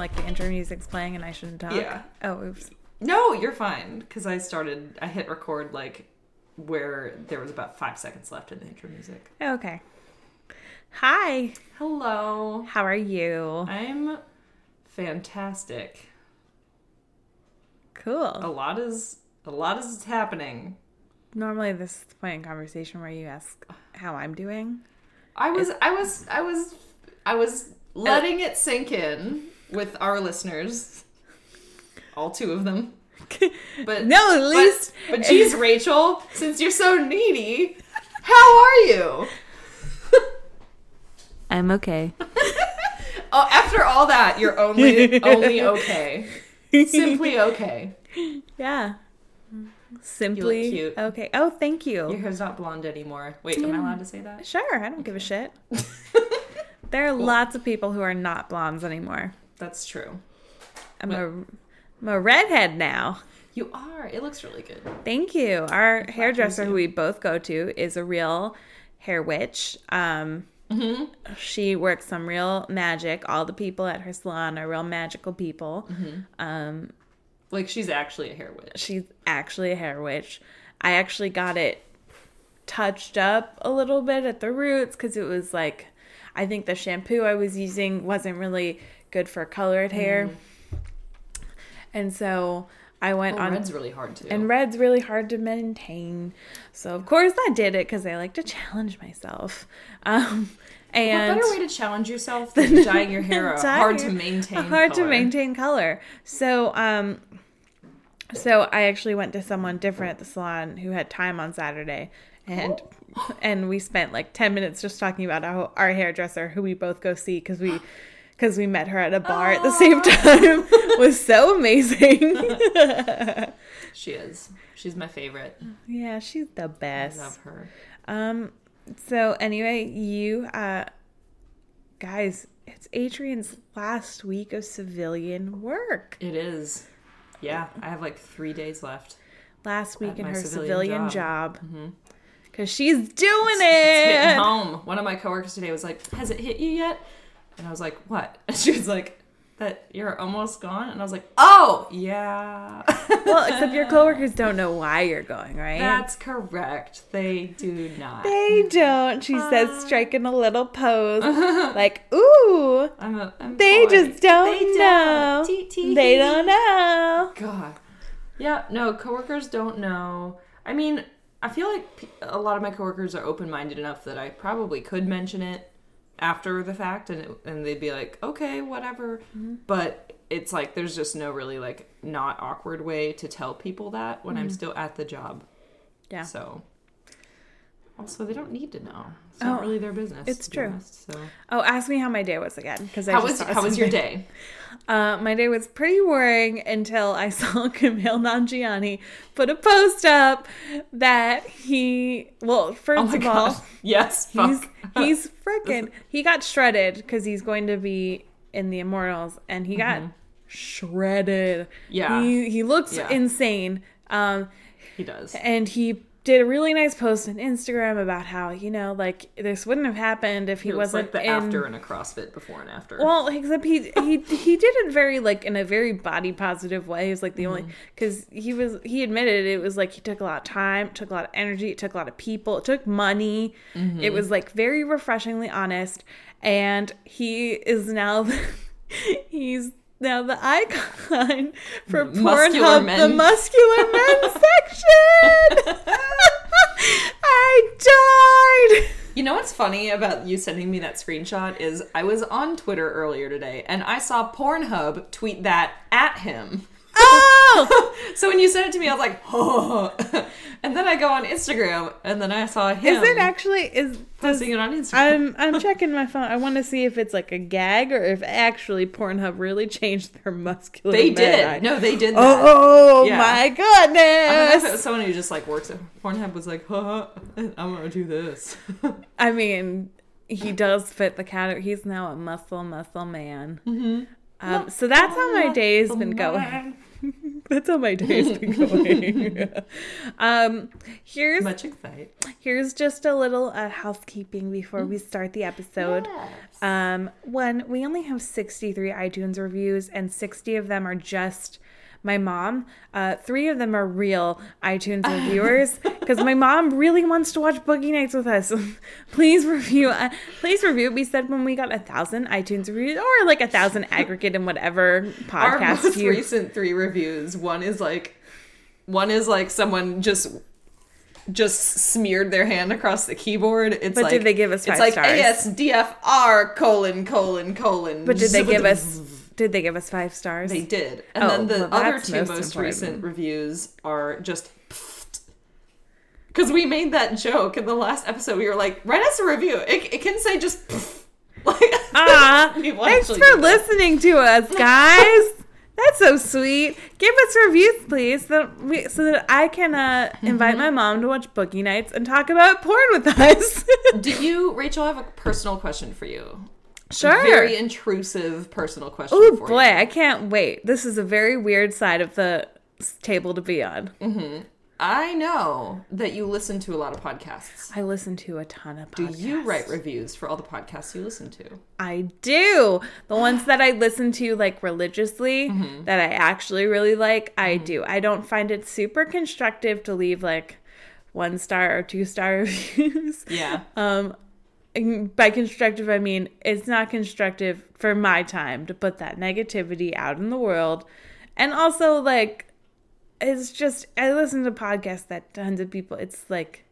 like the intro music's playing and I shouldn't talk. Yeah. Oh, oops. No, you're fine. Because I started, I hit record like where there was about five seconds left in the intro music. Oh, okay. Hi. Hello. How are you? I'm fantastic. Cool. A lot is a lot is happening. Normally, this is the point in conversation where you ask how I'm doing. I was I was I was I was letting it sink in with our listeners. All two of them. But No, at least. But, but geez, Rachel, since you're so needy, how are you? I'm okay. Oh, after all that, you're only only okay. Simply okay. Yeah. Simply cute. okay. Oh, thank you. Your hair's not blonde anymore. Wait, am I allowed to say that? Sure, I don't give a shit. There are lots of people who are not blondes anymore. That's true. I'm a, I'm a redhead now. You are. It looks really good. Thank you. Our hairdresser, who we both go to, is a real hair witch. Um, Mm-hmm. She works some real magic. All the people at her salon are real magical people. Mm-hmm. Um, Like she's actually a hair witch. she's actually a hair witch. I actually got it touched up a little bit at the roots because it was like, I think the shampoo I was using wasn't really good for colored hair. And so I went Oh, on red's really hard too. and red's really hard to maintain. So of course I did it because I like to challenge myself. Um, what and better way to challenge yourself than dyeing your hair Dye hard to maintain? hard to maintain color. So um, so I actually went to someone different at the salon who had time on Saturday, and and we spent like ten minutes just talking about our, our hairdresser who we both go see because we. Because we met her at a bar at the same time was so amazing. She is. She's my favorite. yeah, she's the I best. love her. Um. So anyway, you uh, guys, it's Adrienne's last week of civilian work. It is. Yeah, I have like three days left. Last week in her civilian civilian job. Mm-hmm. Cause she's doing It's it. hitting home. One of my coworkers today was like, "Has it hit you yet?" And I was like, "What?" And she was like, "That you're almost gone." And I was like, "Oh, yeah." well, except your coworkers don't know why you're going, right? That's correct. They do not. they don't. She Uh. says, striking a little pose, like, "Ooh, I'm a. I'm they just don't They know. Tee, tee, They don't know." God. Yeah, no, coworkers don't know. I mean, I feel like a lot of my coworkers are open-minded enough that I probably could mention it after the fact and it, and they'd be like, "Okay, whatever." Mm-hmm. But it's like there's just no really like not awkward way to tell people that when I'm mm-hmm. still at the job. Yeah. So also they don't need to know. It's Oh, not really their business. it's true. honest, so Oh, ask me how my day was again. Because I how was how was your day? Uh, my day was pretty worrying until I saw Kumail Nanjiani put a post up that he, well, first Oh of all. Yes. he's fuck. he's freaking he got shredded because he's going to be in the Immortals, and he got shredded. Mm-hmm. Yeah. he he looks Yeah. insane. Um, he does. and he did a really nice post on Instagram about how you know like this wouldn't have happened if he It was wasn't like the in after and a CrossFit before and after. well, except he he he did it very like in a very body positive way. He was like the only Mm-hmm. because he was he admitted it was like he took a lot of time, took a lot of energy, it took a lot of people, it took money. Mm-hmm. It was like very refreshingly honest, and he is now he's now the icon for Pornhub, the muscular men section. I died. You know what's funny about you sending me that screenshot is I was on Twitter earlier today and I saw Pornhub tweet that at him. Oh. So when you said it to me, I was like, oh. And then I go on Instagram and then I saw him Is it actually is posting it on Instagram. I'm I'm checking my phone. I want to see if it's like a gag or if actually Pornhub really changed their muscular. they did. I- No, they did that. Oh Yeah. my I don't know if it goodness! was someone who just like works at Pornhub was like, huh, I'm gonna do this. I mean, he does fit the category. He's now a muscle muscle man. Mm-hmm. Um, so that's how my day's been going. That's how my day's been going. um, here's Much excite. here's just a little uh, housekeeping before we start the episode. Um, one, we only have 63 iTunes reviews, and 60 of them are just my mom. Uh, three of them are real iTunes reviewers because my mom really wants to watch Boogie Nights with us. please review. Uh, please review. We said when we got a thousand iTunes reviews, or like a thousand aggregate in whatever podcast. Our most you. recent three reviews. One is like, one is like someone just just smeared their hand across the keyboard. It's But like did they give us It's like stars? ASDFR colon colon colon. But did they give us? Did they give us five stars? They did, and Oh, then the well, other two most most, recent reviews are just. Because we made that joke in the last episode, we were like, "Write us a review. It, it can say just like." Ah, thanks for listening to us, guys. That's so sweet. Give us reviews, please, so that, we, so that I can uh, invite Mm-hmm. my mom to watch Boogie Nights and talk about porn with us. Do you, Rachel? I have a personal question for you. Sure. Very intrusive personal question. Oh boy, you. I can't wait. This is a very weird side of the table to be on. I know that you listen to a lot of podcasts. I listen to a ton of Do you write reviews for all the podcasts you listen to? I do. The ones that I listen to like religiously Mm-hmm. that I actually really like, I do. I don't find it super constructive to leave like one star or two star reviews. Yeah. Um by constructive I mean it's not constructive for my time to put that negativity out in the world. And also like it's just I listen to podcasts that tons of people it's like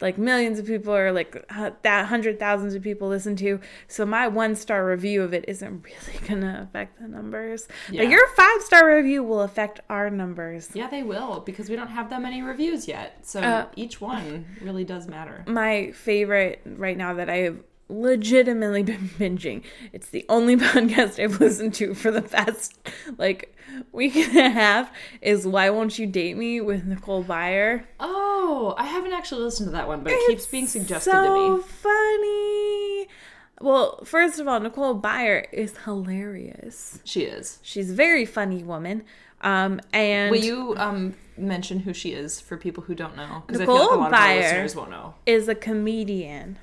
like millions of people or like that hundred thousands of people listen to. So my one star review of it isn't really gonna affect the numbers. Yeah. But your five star review will affect our numbers. Yeah, they will because we don't have that many reviews yet. So Uh, each one really does matter. My favorite right now that I have legitimately been binging. It's the only podcast I've listened to for the past like week and a half is Why Won't You Date Me with Nicole Byer. Oh, I haven't actually listened to that one, but it keeps being suggested so to me. funny. Well, first of all, Nicole Byer is hilarious. She is. She's a very funny woman. Um, and Will you um mention who she is for people who don't know? Because I feel like a Nicole lot of our listeners won't know. is a comedian.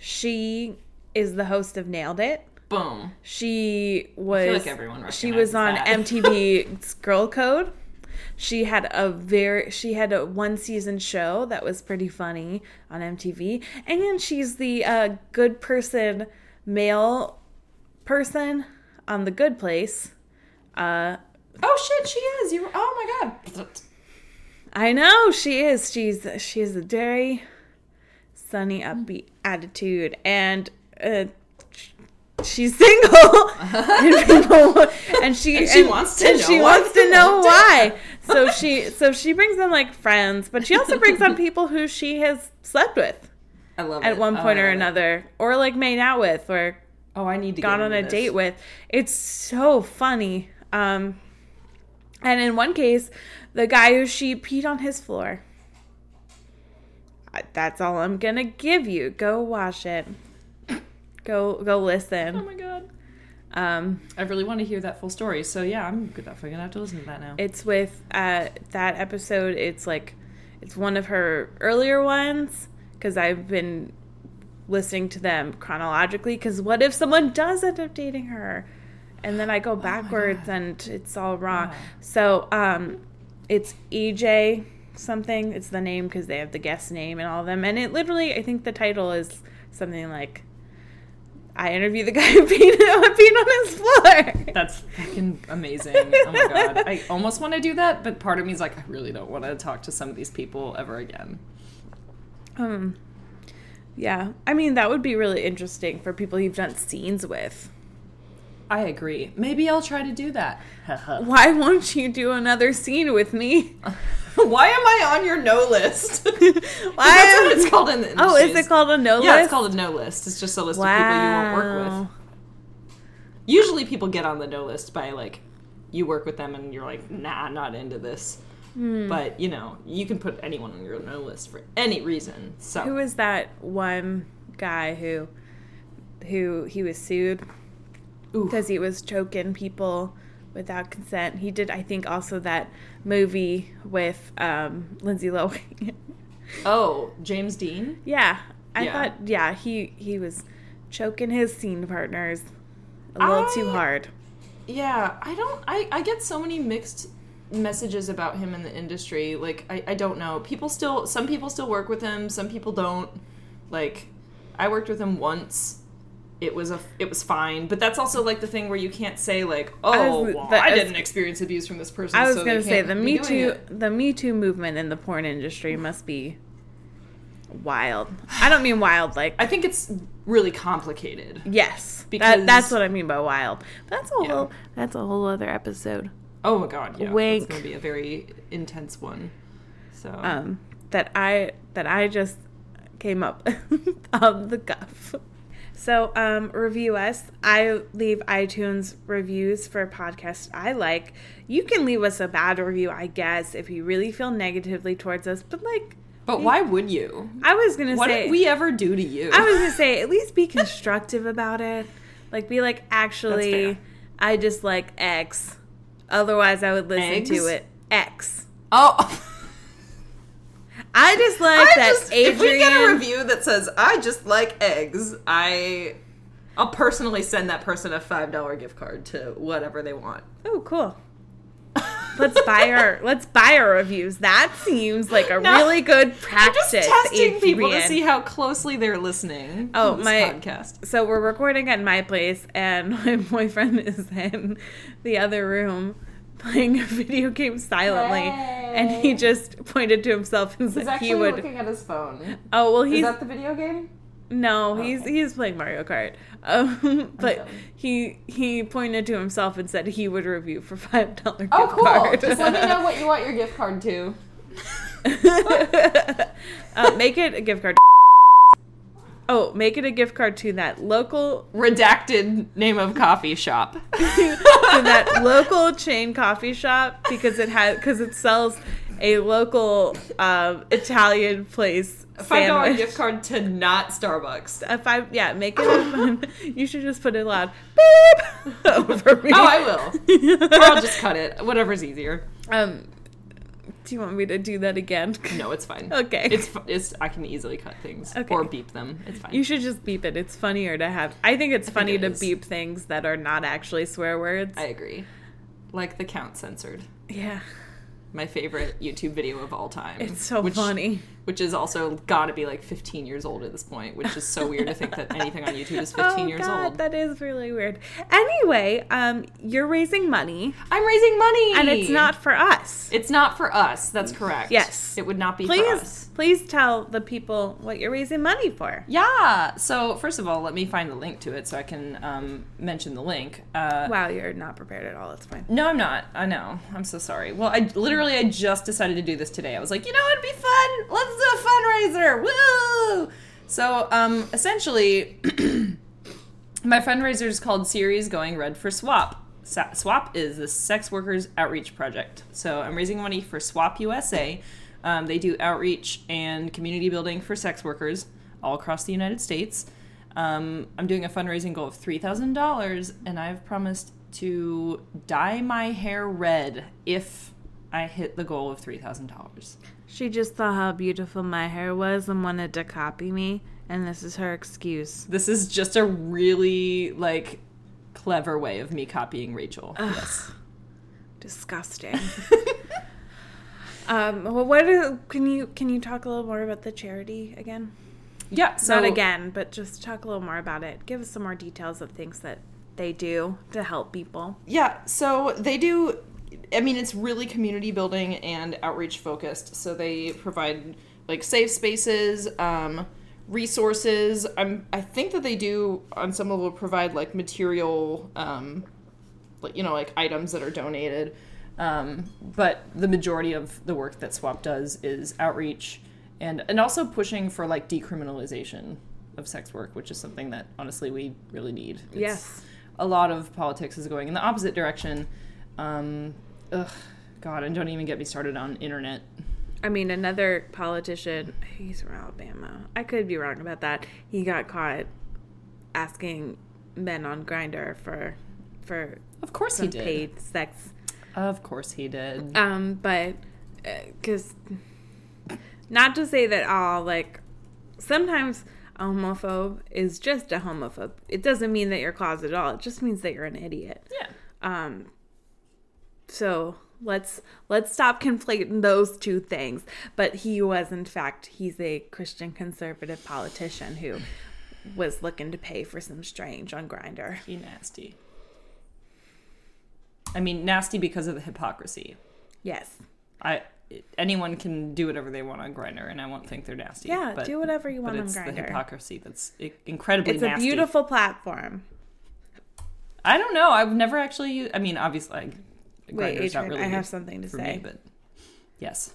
She is the host of Nailed It. Boom. She was like everyone she was on recognizes MTV's Girl Code. She had a very she had a one season show that was pretty funny on MTV, and she's the uh, good person male person on the Good Place. Uh, Oh shit, she is. You. Oh my god. I know she is. She's she has a very sunny, upbeat attitude, and uh, she's single. and, people, and she And she wants to and know she why wants to know why. So she so she brings in like friends, but she also brings on people who she has slept with I love it. at one Oh, point I or love it. another, or like made out with, or Oh, I need to gone on a this. date with. It's so funny. Um, and in one case, the guy who she peed on his floor. That's all I'm gonna give you. Go watch it. Go go listen. Oh my god. Um, I really want to hear that full story. So yeah, I'm definitely gonna have to listen to that now. it's with uh that episode. It's like it's one of her earlier ones because I've been listening to them chronologically. Because what if someone does end up dating her, and then I go backwards and it's all wrong. Yeah. So um, it's EJ something. It's the name because they have the guest name and all of them. And it literally, I think the title is something like. I interview the guy who peed, on his floor. That's fucking amazing. Oh my god. I almost want to do that, but part of me is like, I really don't want to talk to some of these people ever again. Um, yeah, I mean that would be really interesting for people you've done scenes with. I agree. Maybe I'll try to do that. Why won't you do another scene with me? Why am I on your no list? Why? That's what it's called in the oh, is it called a no Yeah, list? Yeah, it's called a no list. It's just a list of people you won't work with. Usually people get on the no list by like you work with them and you're like, nah, not into this. Hmm. But you know, you can put anyone on your no list for any reason. So Who was that one guy who, who he was sued. Because he was choking people without consent. He did, I think, also that movie with um, Lindsay Lohan. Oh, James Deen. yeah, I Yeah. thought, yeah, he he was choking his scene partners a little too hard. Yeah, I don't. I I get so many mixed messages about him in the industry. Like I I don't know. People still. Some people still work with him. Some people don't. Like I worked with him once. It was a it was fine, but that's also like the thing where you can't say like, oh, was- well, that I didn't experience abuse from this person. I was so gonna say the Me Too it. the Me Too movement in the porn industry must be wild. I don't mean wild like I think it's really complicated. yes, Because- that, that's what I mean by wild. That's a Yeah. whole that's a whole other episode. Oh my god, yeah, Wink. it's gonna be a very intense one. So um, that I that I just came up on the cuff. So um, review us. I leave iTunes reviews for podcasts I like. You can leave us a bad review, I guess, if you really feel negatively towards us. But like, but why would you? I was gonna What say, what did we ever do to you? I was gonna say, at least be constructive about it. Like, be like, actually. I just like X. Otherwise, I would listen Eggs? to it. X. oh. I just like I that just, if we get a review that says I just like eggs, I I'll personally send that person a five dollar gift card to whatever they want. Oh, cool. Let's buy our let's buy our reviews. That seems like a No. really good practice. just testing people to see how closely they're listening. Oh, to this my- podcast. So we're recording at my place, and my boyfriend is in the other room playing a video game silently, and he just pointed to himself and said he would. Looking at his phone. oh well, he's not the video game? no, he's Okay. he's playing Mario Kart. Um, but he he pointed to himself and said he would review for five dollar gift Oh, cool. card. Just let me know what you want your gift card to. uh, make it a gift card. Oh, make it a gift card to that local Redacted name of coffee shop. to that local chain coffee shop because it has because it sells a local um, Italian place A five dollar gift card to not Starbucks. A five, yeah, make it a. You should just put it loud, beep over me. Oh, I will. or I'll just cut it. Whatever's easier. Um, do you want me to do that again? No, it's fine. Okay. It's it's I can easily cut things Okay. or beep them. It's fine. You should just beep it. It's funnier to have. I think it's funny it to is. beep things that are not actually swear words. I agree. Like the count censored. yeah, My favorite YouTube video of all time. it's so which, funny. Which is also got to be like 15 years old at this point, which is so weird to think that anything on YouTube is 15 oh years God, old. that is really weird. Anyway, um, you're raising money, I'm raising money, and it's not for us. It's not for us. That's correct. Yes. it would not be for Please, us. please tell the people what you're raising money for. Yeah. So first of all, let me find the link to it so I can um, mention the link. Uh, Wow, you're not prepared at all. It's fine. No, I'm not. I know. I'm so sorry. Well, I literally I just decided to do this today. I was like, you know, it'd be fun. Let's do a fundraiser. Woo! So, um, essentially, my fundraiser is called Siri's Going Red for SWOP. SWOP is the Sex Workers Outreach Project. So I'm raising money for SWOP USA. Um, they do outreach and community building for sex workers all across the United States. Um, I'm doing a fundraising goal of $3,000, and I've promised to dye my hair red if I hit the goal of $3,000. She just saw how beautiful my hair was and wanted to copy me, and this is her excuse. This is just a really, like, clever way of me copying Rachel. Yes. Disgusting. um, well, what are, can you can you talk a little more about the charity again? Yeah, so Not again, but just talk a little more about it. Give us some more details of things that they do to help people. Yeah, so they do. I mean, it's really community building and outreach focused. So they provide like safe spaces, um, resources. I'm, I think that they do on some level provide like material, um, like you know, like items that are donated. Um, but the majority of the work that SWOP does is outreach and and also pushing for like decriminalization of sex work, which is something that honestly we really need. It's- Yes. a lot of politics is going in the opposite direction. Um, ugh, God, and don't even get me started on internet. I mean, another politician, he's from Alabama. I could be wrong about that. He got caught asking men on Grindr for for Of course he did. paid sex. Of course he did. Um, but because not to say that all like sometimes a homophobe is just a homophobe. It doesn't mean that you're closeted at all. It just means that you're an idiot. yeah. Um, so let's let's stop conflating those two things. But he was, in fact, he's a Christian conservative politician who was looking to pay for some strange on Grindr. He nasty. I mean, nasty because of the hypocrisy. Yes. I anyone can do whatever they want on Grindr, and I won't think they're nasty. Yeah, but, do whatever you want on it's the hypocrisy that's incredibly It's nasty. a beautiful platform. I don't know. I've never actually used. I mean, obviously, like, Wait, Adrienne, really I have something to say. me, but yes.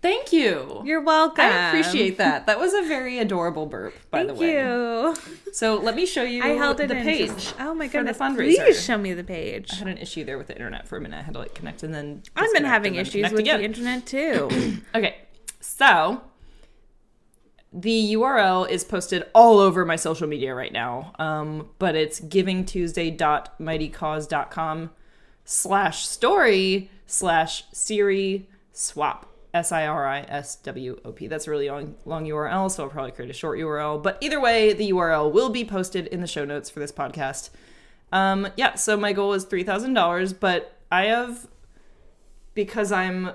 Thank you. You're welcome. I appreciate that. That was a very adorable burp, by Thank the way. Thank you. So let me show you I held it the page. just- oh my for the goodness! fundraiser. Please show me the page. I had an issue there with the internet for a minute. I had to like connect and then. I've been having issues with again. the internet too. Okay, so the URL is posted all over my social media right now, um, but it's givingtuesday.mightycause.com slash story slash Siri swop. S I R I S W O P. That's a really long, long URL, so I'll probably create a short URL. But either way, the URL will be posted in the show notes for this podcast. Um, yeah, so my goal is $3,000, but I have, because I'm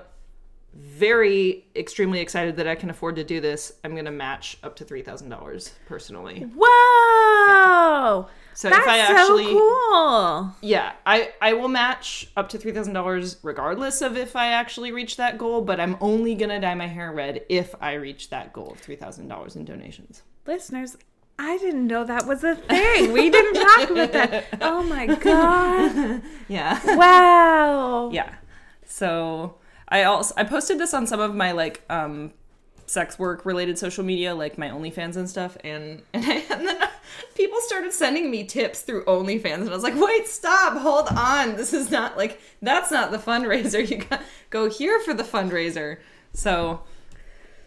very extremely excited that I can afford to do this. I'm going to match up to $3,000 personally. Whoa! So That's if I actually so cool. yeah, I I will match up to $3,000 regardless of if I actually reach that goal, but I'm only going to dye my hair red if I reach that goal of $3,000 in donations. Listeners, I didn't know that was a thing. We didn't talk about that. Oh my god! Yeah. Wow. Yeah. So I also I posted this on some of my like um sex work related social media, like my OnlyFans and stuff, and and, I, and then people started sending me tips through OnlyFans, and I was like, wait, stop, hold on, this is not like that's not the fundraiser. You got go here for the fundraiser. So,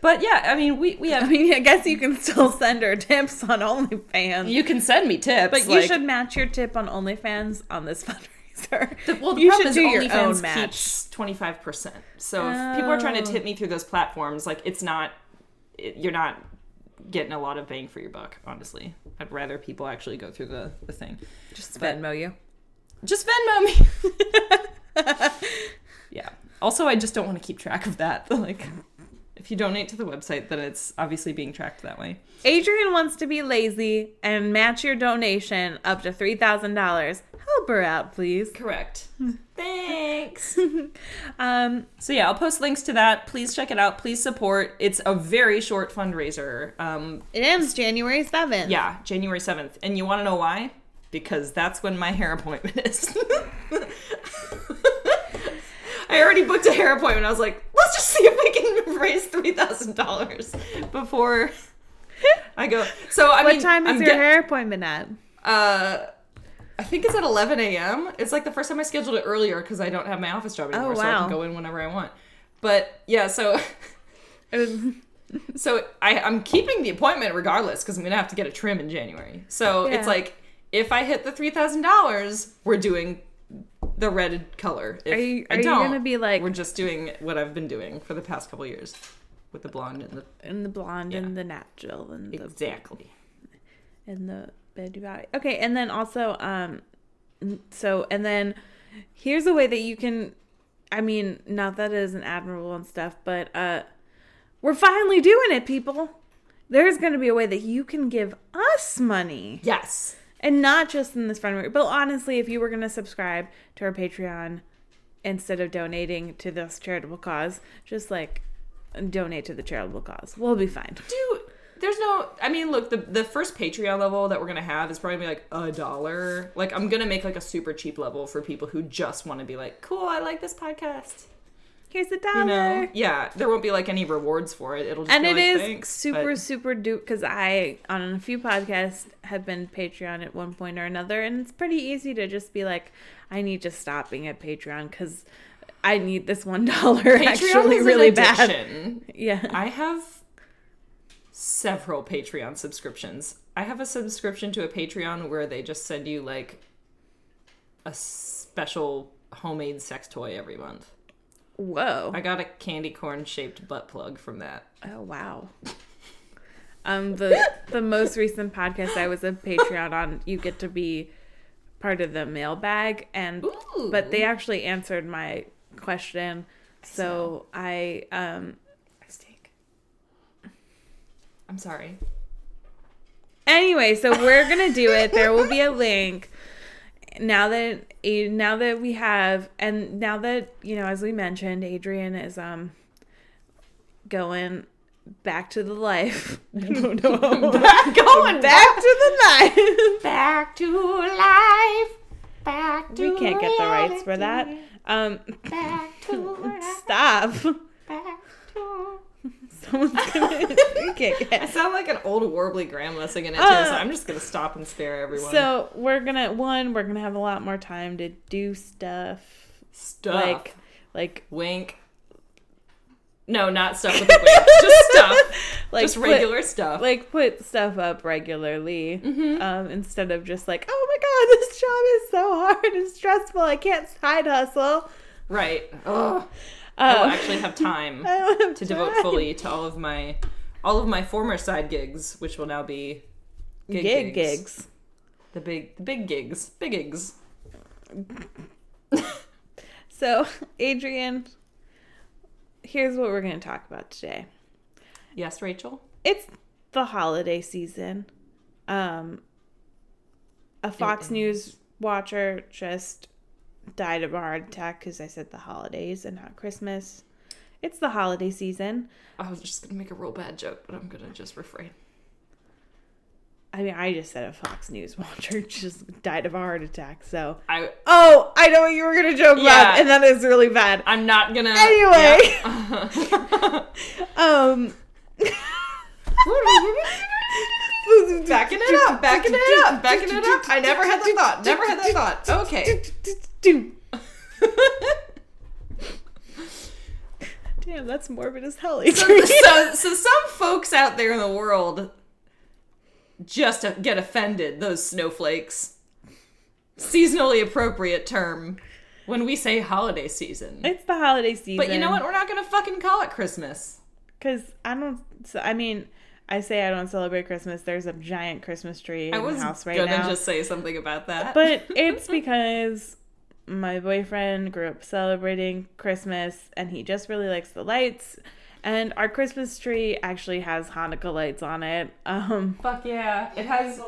but yeah, I mean, we we I mean, I guess you can still send her tips on OnlyFans. You can send me tips, but you should match your tip on OnlyFans on this fundraiser. Well, the you problem should is do your OnlyFans own match. keeps twenty five percent. So if people are trying to Oh. tip me through those platforms, like it's not, it, you're not getting a lot of bang for your buck. Honestly, I'd rather people actually go through the the thing. Just But- Venmo you. Just Venmo me. yeah. Also, I just don't want to keep track of that. Like, if you donate to the website, then it's obviously being tracked that way. Adrienne wants to be lazy and match your donation up to three thousand dollars. Help her out, please. Correct. Thanks. Um, So yeah, I'll post links to that. Please check it out. Please support. It's a very short fundraiser. Um, it ends January seventh. yeah, January seventh. And you want to know why? Because that's when my hair appointment is. I already booked a hair appointment. I was like, let's just see if we can raise three thousand dollars before I go. So I What mean, time is I'm your hair appointment at? Uh, I think it's at 11 a.m. It's like the first time I scheduled it earlier because I don't have my office job oh, anymore, so I Oh, can go in whenever I want. But yeah, so so I, I'm keeping the appointment regardless because I'm gonna have to get a trim in January. So Yeah. it's like if I hit the three thousand dollars, we're doing the red color. If Are you- I are you don't, gonna be like- we're just doing what I've been doing for the past couple years with the blonde and the and the blonde Yeah. and the natural and the exactly. and the Okay, and then also, um, so and then here's a way that you can. I mean, not that it isn't admirable and stuff, but uh, we're finally doing it, people. There's going to be a way that you can give us money, Yes. and not just in this fundraiser. But honestly, if you were going to subscribe to our Patreon instead of donating to this charitable cause, just like donate to the charitable cause, we'll be fine. Dude, there's no. I mean, look, the the first Patreon level that we're gonna have is probably gonna be like a dollar. Like, I'm gonna make like a super cheap level for people who just want to be like, cool, I like this podcast. Here's a dollar. You know? Yeah, there won't be like any rewards for it. It'll just and be it like, is Thanks, super but- super dupe because i on a few podcasts have been patreon at one point or another and it's pretty easy to just be like i need to stop being at patreon because i need this one dollar Patreon actually really bad yeah I have several Patreon subscriptions. I have a subscription to a Patreon where they just send you like a special homemade sex toy every month. Whoa. I got a candy corn shaped butt plug from that. Oh wow. Um the the most recent podcast I was a Patreon on, you get to be part of the mailbag and Ooh. but they actually answered my question. So I um. I'm sorry. anyway, so we're gonna do it. There will be a link. Now that now that we have and now that you know, as we mentioned, Adrienne is um going back to the life. no, no. Going back to the life. back to life. Back to we can't get the rights for that. Um, Back to stop. back to. Someone's gonna. we can't I sound like an old warbly grandma singing it too, Uh, so I'm just gonna stop and spare everyone. So we're gonna one. We're gonna have a lot more time to do stuff stuff like like wink. No, not stuff with a wink. just stuff. like just put- regular stuff. like put stuff up regularly Mm-hmm. um, instead of just like oh my god this job is so hard and stressful i can't side hustle right. Ugh. I will Um, actually have time have to devote fully to all of my all of my former side gigs, which will now be gig, gig gigs. gigs The big the big gigs. Big gigs. so adrienne here's what we're going to talk about today Yes, Rachel. it's the holiday season um a fox news watcher just died of a heart attack because i said the holidays and not christmas it's the holiday season I was just gonna make a real bad joke, but I'm gonna just refrain. I mean, I just said a Fox News watcher just died of a heart attack. So, I oh, I know what you were gonna joke Yeah. about, and that is really bad. I'm not gonna Anyway. Yeah. Um, backing it up, backing it up, backing it up. I never had that thought. Never had that thought. Okay. Damn, that's morbid as hell. So, so, so some folks out there in the world just get offended. Those snowflakes. Seasonally appropriate term when we say holiday season. it's the holiday season. But you know what? We're not gonna fucking call it Christmas. Because I don't. So, I mean, I say I don't celebrate Christmas. There's a giant Christmas tree in I was the house right now. I was gonna now. just say something about that. but it's because my boyfriend grew up celebrating Christmas and he just really likes the lights. And our Christmas tree actually has Hanukkah lights on it. Um, fuck yeah, it has.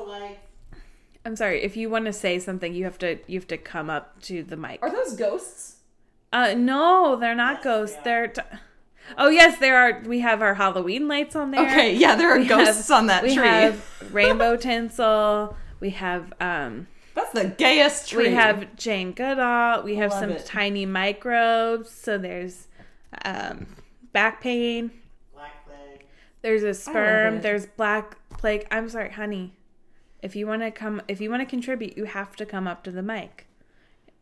I'm sorry if you want to say something, you have to you have to come up to the mic. Are those ghosts? Uh, no, they're not ghosts. They're. T- oh yes, there are. We have our Halloween lights on there. Okay, yeah, there are We ghosts have- on that we tree. We have rainbow tinsel. We have um. That's the gayest tree. We have Jane Goodall. We have love some it. tiny microbes. So there's um, back pain. Black Plague. There's a sperm. There's black plague. I'm sorry, honey. If you want to come, if you want to contribute, you have to come up to the mic.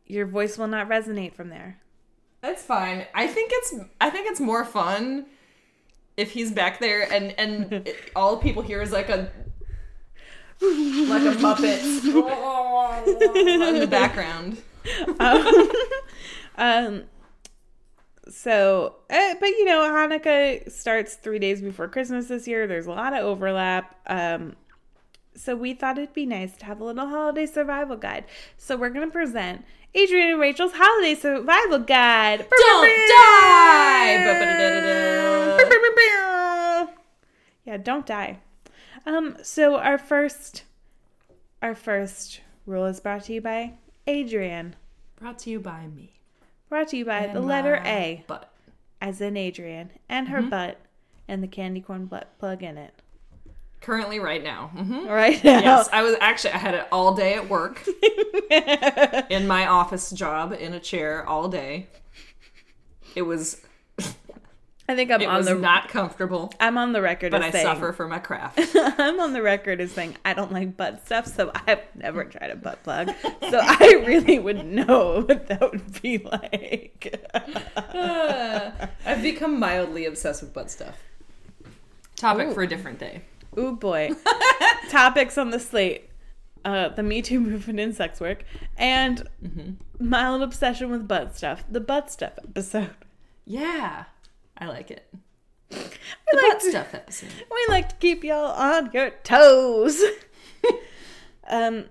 Your voice will not resonate from there. That's fine. I think it's I think it's more fun if he's back there and and it, all people hear is like a like a muppet in the background. um, um, so, uh, but you know, Hanukkah starts three days before Christmas this year. There's a lot of overlap. Um, so we thought it'd be nice to have a little holiday survival guide. So we're gonna present Adrienne and Rachel's holiday survival guide. Don't die! Yeah, don't die. Um, so our first, our first rule is brought to you by Adrienne. Brought to you by me. Brought to you by the letter A, Butt. as in Adrienne, and her butt, and the candy corn butt plug in it. Currently, right now. hmm Right now. Yes, I was actually I had it all day at work in my office job in a chair all day. It was I think I'm it on was the not comfortable, I'm on the record but as I saying suffer for my craft. I'm on the record as saying I don't like butt stuff, so I've never tried a butt plug. So I really would know what that would be like. I've become mildly obsessed with butt stuff. Topic Ooh. for a different day. Ooh boy. Topics on the slate. uh, the Me Too movement in sex work, and Mm-hmm. mild obsession with butt stuff. The butt stuff episode. Yeah, I like it. We The like butt to- stuff episode. We like to keep y'all on your toes. um,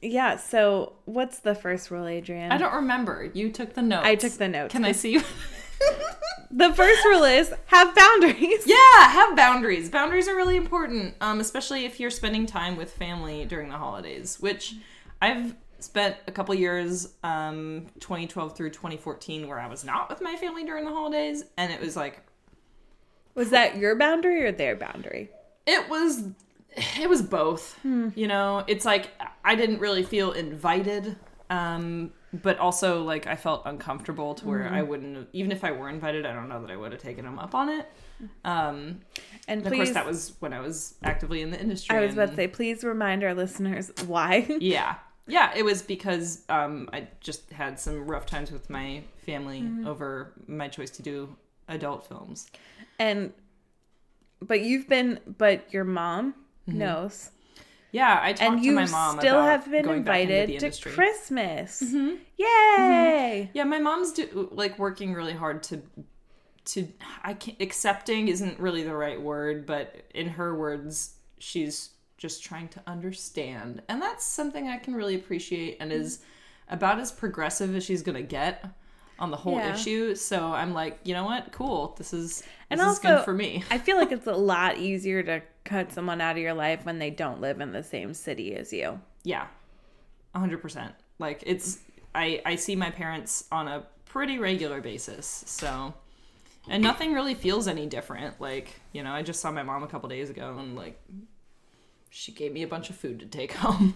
yeah. So, what's the first rule, Adrienne? I don't remember. You took the notes. I took the notes. Can I see you? The first rule is have boundaries. yeah, have boundaries. Boundaries are really important, um, especially if you're spending time with family during the holidays, which I've spent a couple years, um, 2012 through 2014, where I was not with my family during the holidays, and it was like Was that your boundary or their boundary? it was it was both you know it's like i didn't really feel invited um but also like i felt uncomfortable to where i wouldn't even if i were invited i don't know that i would have taken him up on it. Um And and of course that was when i was actively in the industry I was about to say, please remind our listeners why. yeah. Yeah it was because um i just had some rough times with my family over my choice to do adult films. And but you've been, but your mom knows, yeah i talked and to you my mom still have been going back into invited to. Christmas. Mhm. Yay! Yeah, my mom's do, like working really hard to to I can't accepting isn't really the right word, but in her words, she's just trying to understand. And that's something I can really appreciate and is about as progressive as she's going to get on the whole Yeah. issue. So I'm like, you know what? Cool. This is this And is good for me. I feel like it's a lot easier to cut someone out of your life when they don't live in the same city as you. Yeah. 100%. Like it's I I see my parents on a pretty regular basis. So and nothing really feels any different. Like, you know, I just saw my mom a couple days ago and like she gave me a bunch of food to take home.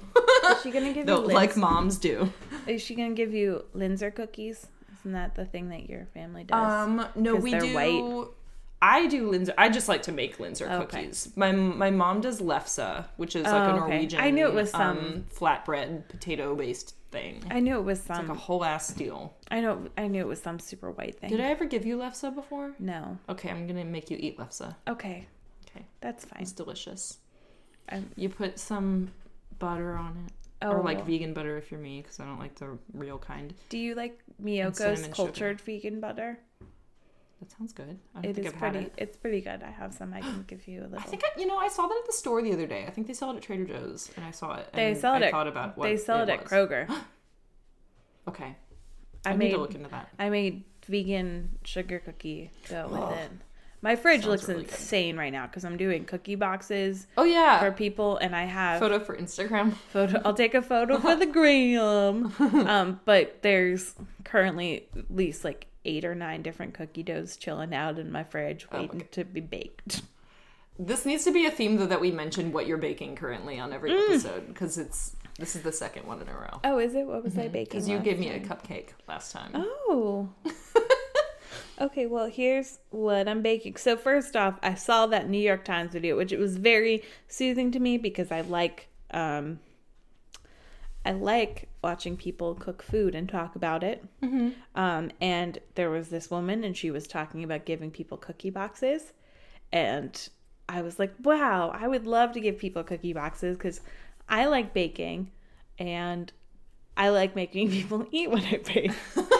Is she gonna give you Though, like moms do. Is she gonna give you Linzer cookies? Isn't that the thing that your family does? Um no, we do white. I do Linzer. I just like to make Linzer Okay. cookies. My my mom does lefse, which is like Oh, a okay. Norwegian. I knew it was some- um, flatbread potato based thing. I knew it was It's like some. a whole ass deal. I know. I knew it was some super white thing. Did I ever give you lefse before? No. Okay, I'm gonna make you eat lefse. Okay. Okay. That's fine. It's delicious. I'm- You put some butter on it, Oh, or like oh. vegan butter if you're me, because I don't like the real kind. do you like Miyoko's sugar. cultured vegan butter? That sounds good. I It think is I've pretty. had it. It's pretty good. I have some. I can give you a little. I think I, you know I saw that at the store the other day. I think they sell it at Trader Joe's, and I saw it. They and sell it I at- thought about what they sell it, at was. Kroger. Okay, I, I need made. to look into that. I made vegan sugar cookie dough with oh. it. My fridge Sounds looks really good. insane right now because I'm doing cookie boxes Oh yeah, for people, and I have photo for Instagram. photo. I'll take a photo for the gram. Um, but there's currently at least like eight or nine different cookie doughs chilling out in my fridge, Oh waiting to be baked. This needs to be a theme though that we mention what you're baking currently on every Mm. episode because it's this is the second one in a row. Oh, is it? What was I baking? Because you gave me a cupcake last time. Oh. Okay, well, here's what I'm baking. So, first off, I saw that New York Times video, which it was very soothing to me because I like um I like watching people cook food and talk about it. Um and there was this woman and she was talking about giving people cookie boxes and I was like, "Wow, I would love to give people cookie boxes cuz I like baking and I like making people eat what I bake."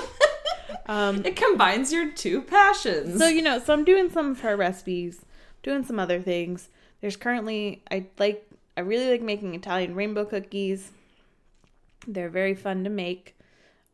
um, It combines your two passions. so you know, so I'm doing some of her recipes, doing some other things. There's currently I like I really like making Italian rainbow cookies. They're very fun to make.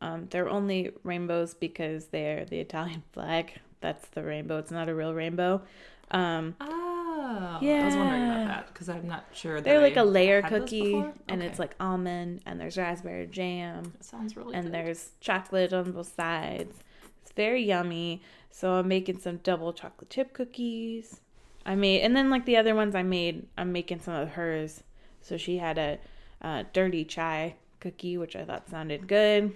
Um, they're only rainbows because they're the Italian flag. That's the rainbow. It's not a real rainbow. Um, oh, I was wondering about that because I'm not sure. That they're like I a layer cookie, before. and it's like almond, and there's raspberry jam, That sounds really and good. there's chocolate on both sides. It's very yummy. So I'm making some double chocolate chip cookies. I made, and then like the other ones I made, I'm making some of hers. So she had a uh, dirty chai cookie, which I thought sounded good.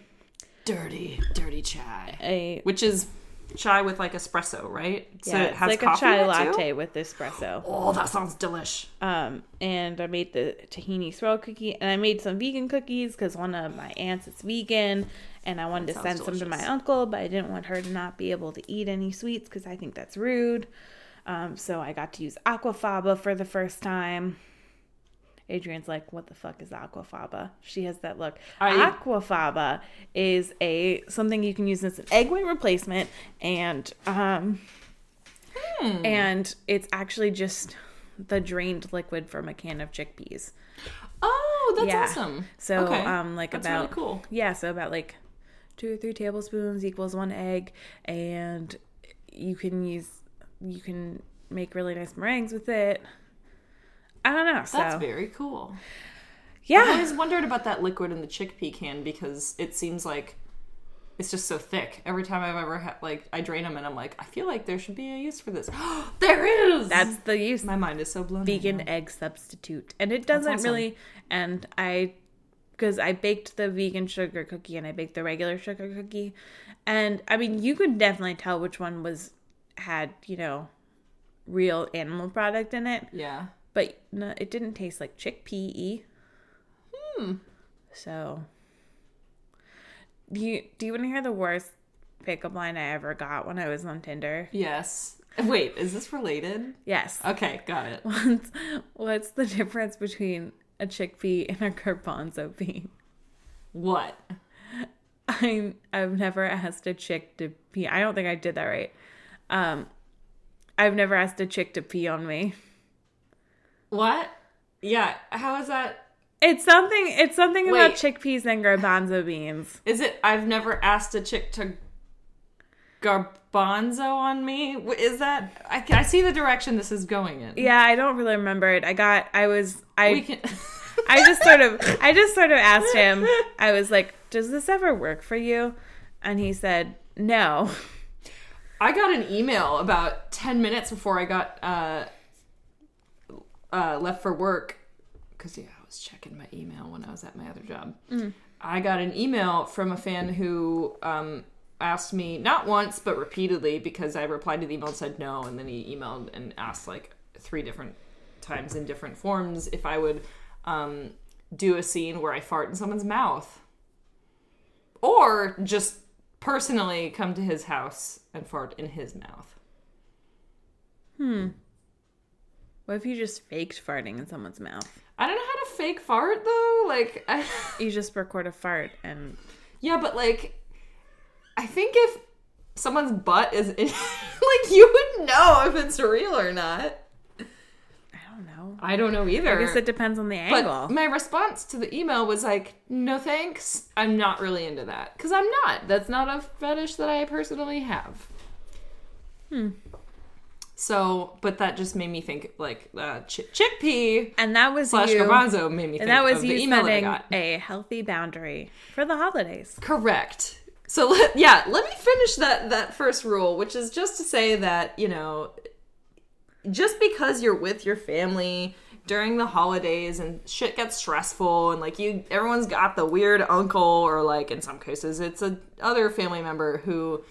dirty, dirty chai, A which is chai with like espresso, right? yeah, it's like a chai latte with espresso. Oh, that sounds delish. Um, and I made the tahini swirl cookie, and I made some vegan cookies because one of my aunts is vegan, and I wanted That to send some to my uncle, but I didn't want her to not be able to eat any sweets because I think that's rude. Um, so I got to use aquafaba for the first time, Adrienne's like, "What the fuck is aquafaba?" She has that look. I- aquafaba is a something you can use as an egg white replacement, and um, Hmm. and it's actually just the drained liquid from a can of chickpeas. Oh, that's Yeah. awesome. So Okay. um, like That's about really cool. yeah, so about like two or three tablespoons equals one egg, and you can use you can make really nice meringues with it. I don't know. So That's very cool. Yeah. I always wondered about that liquid in the chickpea can because it seems like it's just so thick. Every time I've ever had, like, I drain them and I'm like, I feel like there should be a use for this. there is. that's the use. my mind is so blown. vegan now. egg substitute, and it doesn't awesome. really. And I, because I baked the vegan sugar cookie and I baked the regular sugar cookie, and I mean you could definitely tell which one was had you know real animal product in it, Yeah. But no, it didn't taste like chickpea. Hmm. So, do you do you want to hear the worst pickup line I ever got when I was on Tinder? Yes. Wait, is this related? Yes. Okay, got it. What's, what's the difference between a chickpea and a garbanzo bean? What? I I've never asked a chick to pee. I don't think I did that right. Um, I've never asked a chick to pee on me. What? Yeah. How is that? It's something. It's something about chickpeas and garbanzo beans. Is it? I've never asked a chick to garbanzo on me. Is that? I, I see the direction this is going in. Yeah, I don't really remember it. I got. I was. I. We can. I just sort of. I just sort of asked him. I was like, "Does this ever work for you?" And he said, "No." I got an email about 10 minutes before I got uh, uh, left for work. Because, yeah, I was checking my email when I was at my other job. I got an email from a fan who um, asked me, not once, but repeatedly, because I replied to the email and said no. And then he emailed and asked like three different times in different forms if I would um, do a scene where I fart in someone's mouth. Or just personally come to his house and fart in his mouth. What if you just faked farting in someone's mouth? I don't know how to fake fart though. Like, I, You just record a fart and yeah, but like, I think if someone's butt is in, like, you would know if it's real or not. I don't know. I don't know either. I guess it depends on the but angle. my response to the email was like, no thanks. I'm not really into that. Because I'm not. That's not a fetish that I personally have. Hmm. So, but that just made me think, like, uh, ch- chickpea and that was slash you. garbanzo made me think and that was of you email that I setting got. a healthy boundary for the holidays. Correct. So let, yeah, let me finish that that first rule, which is just to say that you know, just because you're with your family during the holidays and shit gets stressful and like you, everyone's got the weird uncle or like in some cases it's a other family member who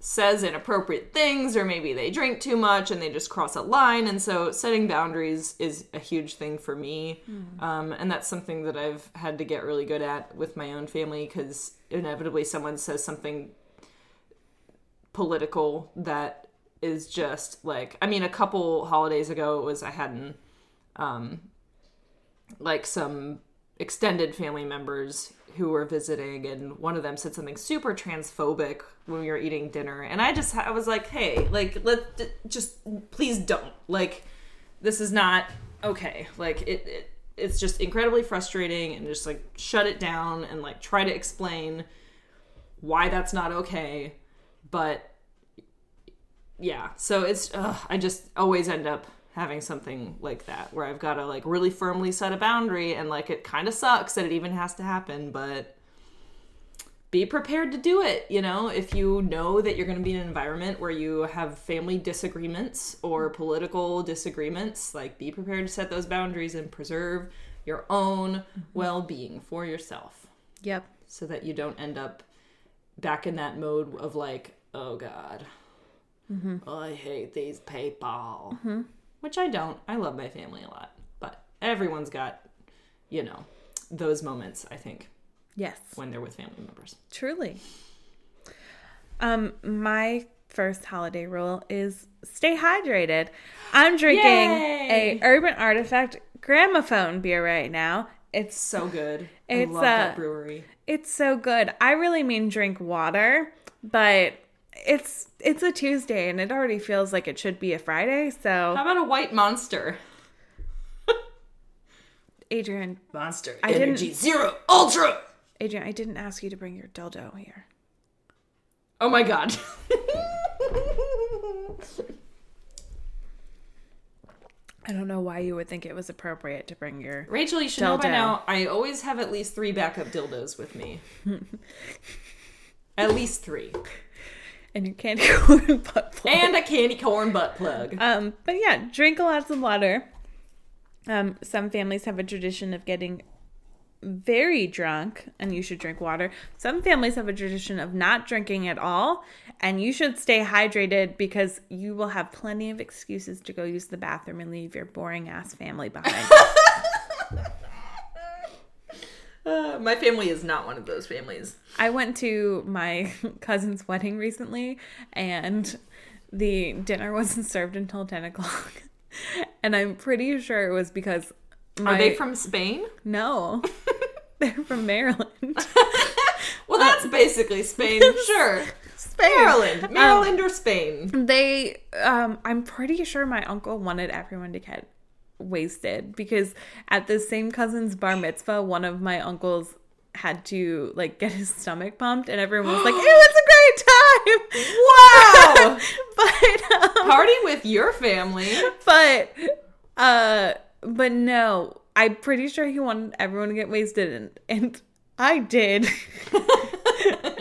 says inappropriate things or maybe they drink too much and they just cross a line. And so setting boundaries is a huge thing for me. Um, and that's something that i've had to get really good at with my own family because inevitably someone says something political that is just like i mean a couple holidays ago it was i hadn't um like some extended family members who were visiting and one of them said something super transphobic when we were eating dinner and i just i was like hey like let just please don't. Like this is not okay. Like it, it it's just incredibly frustrating and just like shut it down and like try to explain why that's not okay. But yeah so it's ugh, i just always end up having something like that where i've got to like really firmly set a boundary and like it kind of sucks that it even has to happen but be prepared to do it you know? If you know that you're going to be in an environment where you have family disagreements or political disagreements like be prepared to set those boundaries and preserve your own mm-hmm. well-being for yourself. Yep. so that you don't end up back in that mode of like, oh god, mm-hmm. oh, I hate these people. Mm-hmm. Which I don't. I love my family a lot, but everyone's got, you know, those moments. I think Yes. when they're with family members. Truly. Um, my first holiday rule is stay hydrated. I'm drinking Yay! a Urban Artifact gramophone beer right now. It's So good. It's, I love uh, that brewery. it's so good. I really mean drink water, but it's it's a Tuesday and it already feels like it should be a Friday. So How about a white monster? Adrienne, Monster I didn't- Energy Zero Ultra. Adrienne, I didn't ask you to bring your dildo here. Oh my god. I don't know why you would think it was appropriate to bring your. Rachel, you should know by now, I always have at least three backup dildos with me. at least three. And your candy corn butt plug. And a candy corn butt plug. Um, but yeah, drink lots of water. Um, some families have a tradition of getting very drunk, and you should drink water. Some families have a tradition of not drinking at all, and you should stay hydrated because you will have plenty of excuses to go use the bathroom and leave your boring ass family behind. Uh, my family is not one of those families. I went to my cousin's wedding recently, and the dinner wasn't served until 10 o'clock. And I'm pretty sure it was because. My, Are they from Spain? No. They're from Maryland. Well, that's basically Spain. Sure. Spain. Maryland. Maryland or Spain. They, um, I'm pretty sure my uncle wanted everyone to get wasted because at the same cousin's bar mitzvah, one of my uncles had to like get his stomach pumped, and everyone was like, "It was a great time." Wow! but um, Party with your family. but uh, but no, I'm pretty sure he wanted everyone to get wasted, and and I did.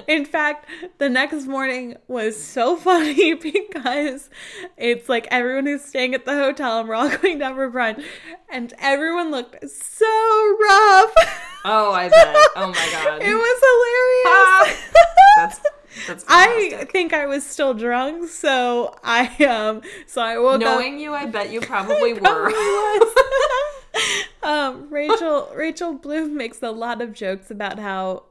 In fact, the next morning was so funny because it's like everyone who's staying at the hotel and we're all going down for brunch, and everyone looked so rough. Oh, I bet. Oh my god. It was hilarious. That's that's I think I was still drunk, so I um so I woke up Knowing you, I bet you probably were. Probably was. um, Rachel Rachel Bloom makes a lot of jokes about how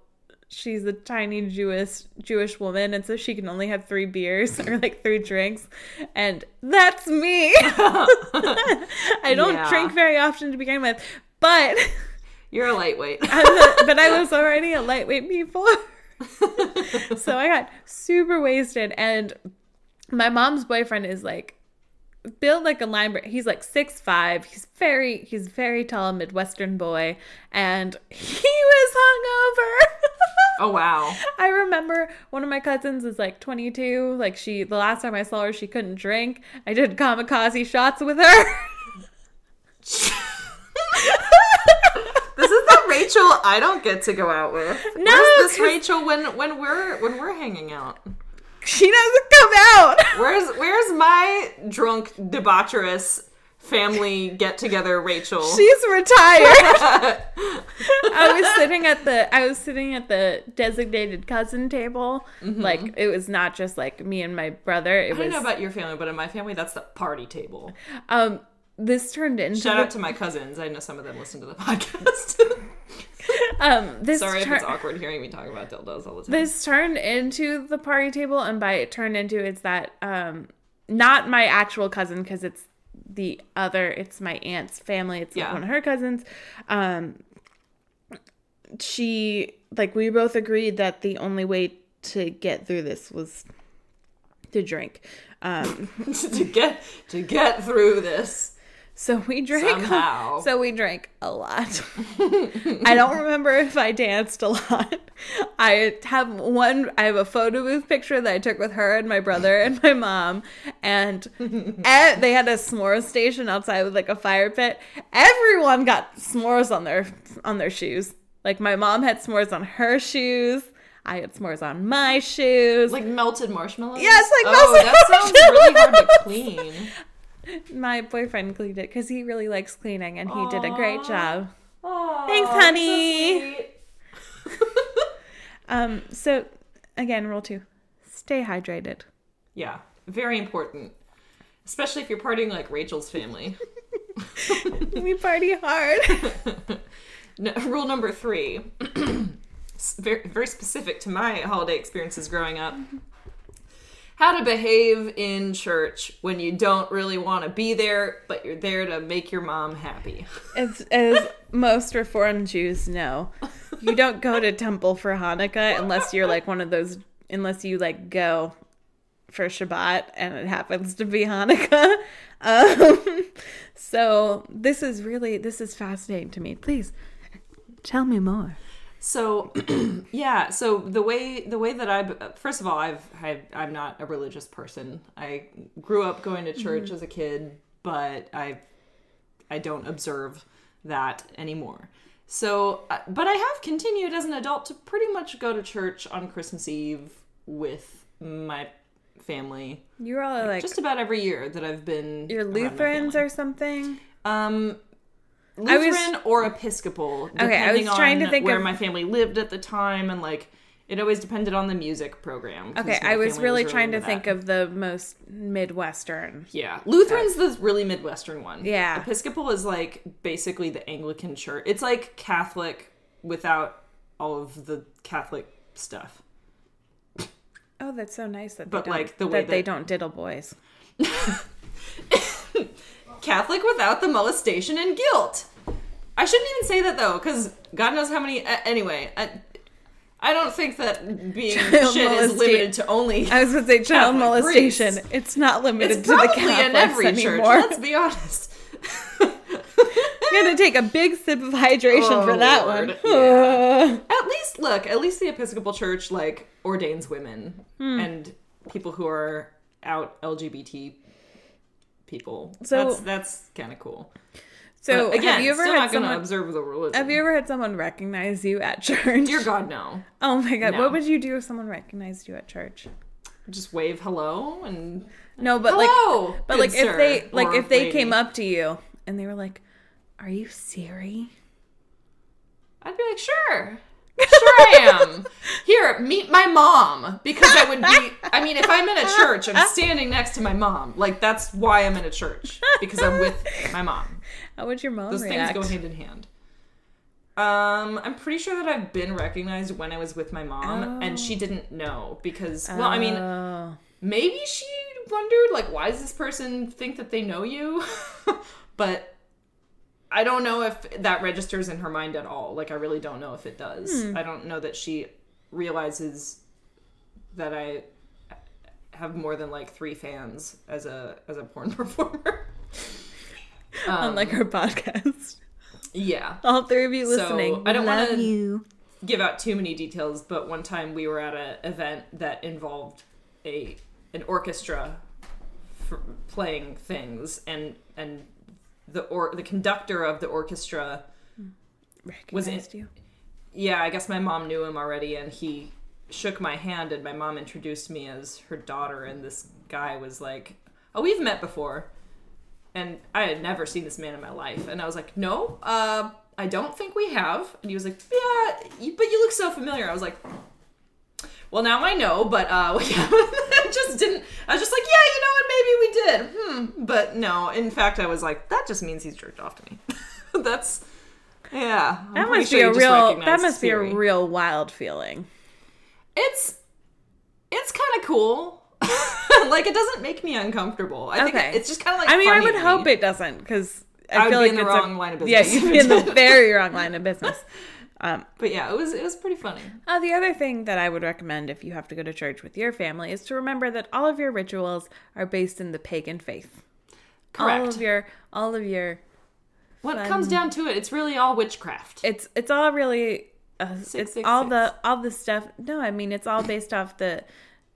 she's a tiny Jewish Jewish woman, and so she can only have three beers or like three drinks, and that's me. I don't Yeah. drink very often to begin with, but You're a lightweight. Was- but I was already a lightweight before. so I got super wasted, and my mom's boyfriend is like built like a linebacker. He's like six five. He's very he's very tall, Midwestern boy, and he was hungover. Oh wow. I remember one of my cousins is like 22. Like she, the last time I saw her, she couldn't drink. I did kamikaze shots with her. This is the Rachel I don't get to go out with. No, Where's this Rachel when when we're when we're hanging out? she doesn't come out. Where's where's my drunk debaucherous family get together Rachel? She's retired. I was sitting at the I was sitting at the designated cousin table. Like it was not just like me and my brother. It I don't was know about your family, but in my family that's the party table. um this turned into Shout out to my cousins. I know some of them listen to the podcast. um this Sorry if it's awkward hearing me talk about dildos all the time. this turned into the party table and by it turned into it's that um not my actual cousin because it's the other it's my aunt's family it's like one of her cousins. Um she like we both agreed that the only way to get through this was to drink. Um to get to get through this. So we drank Somehow. so we drank a lot. I don't remember if i danced a lot. I have one i have a photo booth picture that i took with her and my brother and my mom and eh, they had a s'more station outside with like a fire pit. Everyone got s'mores on their on their shoes. Like my mom had s'mores on her shoes. I had s'mores on my shoes. Like melted marshmallows? Yes, like oh, melted that sounds really hard to clean. my boyfriend cleaned it because he really likes cleaning and he did a great job Aw, Thanks, so honey. sweet. Um, so again, rule two, stay hydrated. yeah, very important. Especially if you're partying like Rachel's family. we party hard. No, rule number three, very, very specific to my holiday experiences growing up. How to behave in church when you don't really want to be there, but you're there to make your mom happy. As, as most Reformed Jews know, you don't go to temple for Hanukkah unless you're like one of those, unless you like go for Shabbat and it happens to be Hanukkah. Um, so this is really, this is fascinating to me. Please tell me more. So, yeah. So the way the way that I first of all, I've I, I'm not a religious person. I grew up going to church as a kid, but I I don't observe that anymore. So, uh, but I have continued as an adult to pretty much go to church on Christmas Eve with my family. You're all like, Just about every year that I've been. you're Lutherans or something? Um, I was- Lutheran or Episcopal. I was depending trying to think where of- my family lived at the time, and like it always depended on the music program. Okay, I was really trying to think of the most Midwestern. Yeah, Lutheran's the really Midwestern one. Yeah. Episcopal is like basically the Anglican church. It's like Catholic without all of the Catholic stuff. Oh, that's so nice that But, they don't, like, the way that they don't diddle boys. Catholic without the molestation and guilt. I shouldn't even say that though, because God knows how many. Uh, anyway, I, I don't think that being Child shit is limited to only. I was going to say child Catholic molestation. priests. It's not limited It's to the Catholics in every anymore. church. Let's be honest. I'm going to take a big sip of hydration Oh, for that Lord. one. At least look, at least the Episcopal Church like ordains women Hmm. and people who are out LGBT people. So- that's that's kind of cool. so, But again, have you ever still had not going to someone? observe the religion. Have you ever had someone recognize you at church? Dear God, no. Oh my god! No. What would you do if someone recognized you at church? Just wave hello and No, but like, but like if they like if they lady. came up to you and they were like, "Are you Siri?" I'd be like, sure. Sure I am. Here, meet my mom. Because I would be I mean, if I'm in a church, I'm standing next to my mom. Like that's why I'm in a church. Because I'm with my mom. How would your mom Those react? things go hand in hand. Um, I'm pretty sure that I've been recognized when I was with my mom, and she didn't know because, well, I mean, Oh. maybe she wondered, like, why does this person think that they know you? but I don't know if that registers in her mind at all. Like, I really don't know if it does. Hmm. I don't know that she realizes that I have more than like three fans as a as a porn performer. Um, Unlike our podcast, yeah, all three of you So, listening, I don't wanna- give out too many details, but one time we were at an event that involved a an orchestra f- playing things, and and the or the conductor of the orchestra. Was it- you? Yeah, I guess my mom knew him already, and he shook my hand, and my mom introduced me as her daughter, and this guy was like, "Oh, we've met before." And I had never seen this man in my life, and I was like, "No, uh, I don't think we have." And he was like, "Yeah, but you look so familiar." I was like, "Well, now I know, but uh, I just didn't." Just like, "Yeah, you know what? Maybe we did." Hmm. But no, in fact, I was like, "That just means he's jerked off to me." That's yeah. I'm That must sure be a real. That must be a real wild feeling. It's it's kind of cool. like it doesn't make me uncomfortable. I think it's just kind of like. I mean, I would hope it doesn't because I, I feel be like in the wrong a, line of business. Yeah, you'd be in the very wrong line of business. Um, But yeah, it was it was pretty funny. Uh, the other thing that I would recommend if you have to go to church with your family is to remember that all of your rituals are based in the pagan faith. All of your, all of your, when it comes down to it, it's really all witchcraft. it's it's all really, uh, Six, it's six, all six. the all the stuff. No, I mean it's all based off the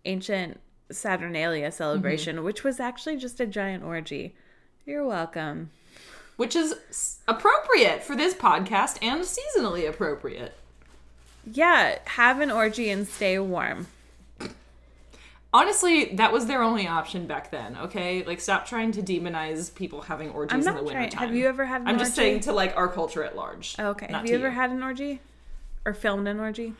ancient Saturnalia celebration, Mm-hmm. which was actually just a giant orgy. You're welcome. which is appropriate for this podcast and seasonally appropriate. Yeah, have an orgy and stay warm. Honestly, that was their only option back then. Okay, like stop trying to demonize people having orgies I'm in not the winter trying. Have you ever had? An I'm just saying to like our culture at large. Okay. Have you ever had an orgy, or filmed an orgy?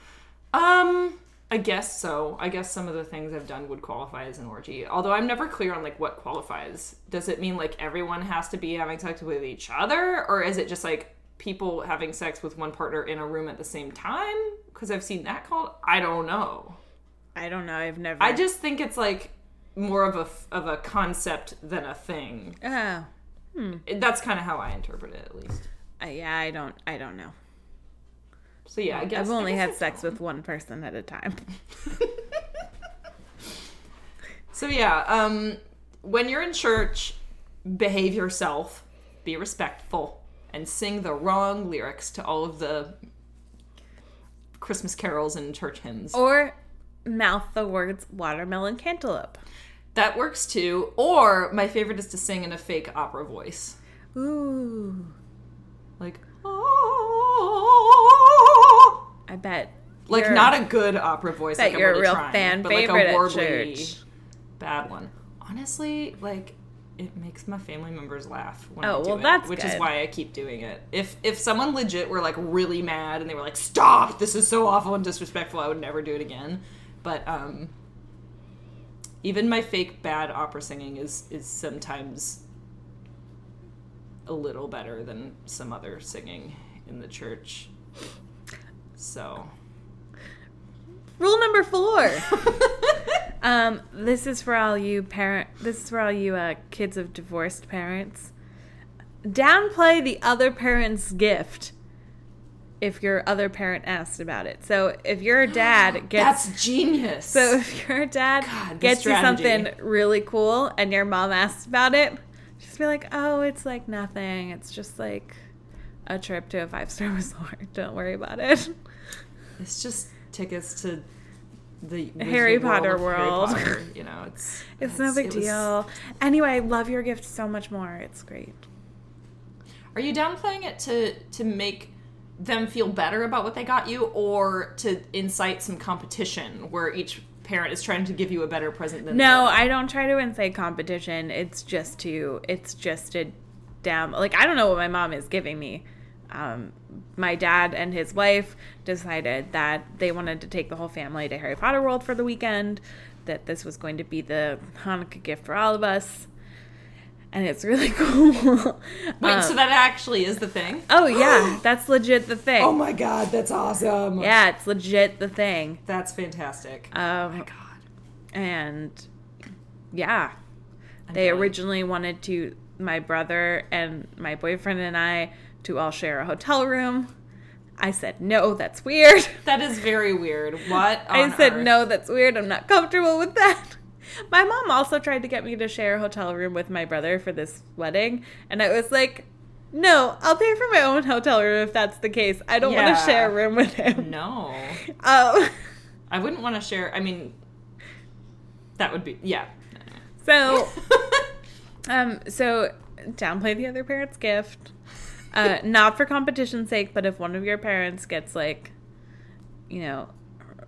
Um, I guess so. I guess some of the things I've done would qualify as an orgy. Although I'm never clear on like what qualifies. Does it mean like everyone has to be having sex with each other, or is it just like people having sex with one partner in a room at the same time? Because I've seen that called. I don't know. I don't know. I've never. I just think it's like more of a of a concept than a thing. Oh. That's kind of how I interpret it, at least. Uh, yeah, I don't. I don't know. So yeah, I guess I've only guess had sex with one person at a time. So yeah, um, when you're in church, behave yourself, be respectful, and sing the wrong lyrics to all of the Christmas carols and church hymns. Or mouth the words watermelon cantaloupe. That works too. Or my favorite is to sing in a fake opera voice, Ooh. like oh. I bet. like not a good opera voice. Bet like I'm you're a real trying, fan but like favorite a at warbly church. bad one. Honestly, like it makes my family members laugh when Oh, I do well, it, that's which is why I keep doing it. If if someone legit were like really mad and they were like, "Stop! This is so awful and disrespectful," I would never do it again. But um, even my fake bad opera singing is is sometimes a little better than some other singing in the church. So Rule number four. um, this is for all you parent. This is for all you uh, kids of divorced parents. Downplay the other parent's gift if your other parent asked about it. So if your dad gets that's genius. so if your dad God, gets you something really cool and your mom asks about it, just be like, "Oh, it's like nothing. It's just like a trip to a five star resort. Don't worry about it." It's just tickets to the Harry Wizarding Potter of Harry world. Potter, you know, it's It's no big it was- deal. Anyway, I love your gift so much more. It's great. Are you downplaying it to to make them feel better about what they got you, or to incite some competition where each parent is trying to give you a better present than No, I don't try to incite competition. It's just to it's just a damn like I don't know what my mom is giving me. Um, my dad and his wife decided that they wanted to take the whole family to Harry Potter World for the weekend. That this was going to be the Hanukkah gift for all of us, and it's really cool. Wait, Um, so that actually is the thing? oh yeah, that's legit the thing. Oh my god, that's awesome! yeah, it's legit the thing. that's fantastic. Um, oh my God, and yeah, I'm they dying. originally wanted to my brother and my boyfriend and I to all share a hotel room. I said no, that's weird. that is very weird. What? I said earth? no, that's weird. I'm not comfortable with that. My mom also tried to get me to share a hotel room with my brother for this wedding, and I was like, "No, I'll pay for my own hotel room if that's the case. I don't want to share a room with him." No, Um, I wouldn't want to share. I mean, that would be yeah. so Um, so downplay the other parent's gift. Uh, not for competition's sake, but if one of your parents gets like, you know,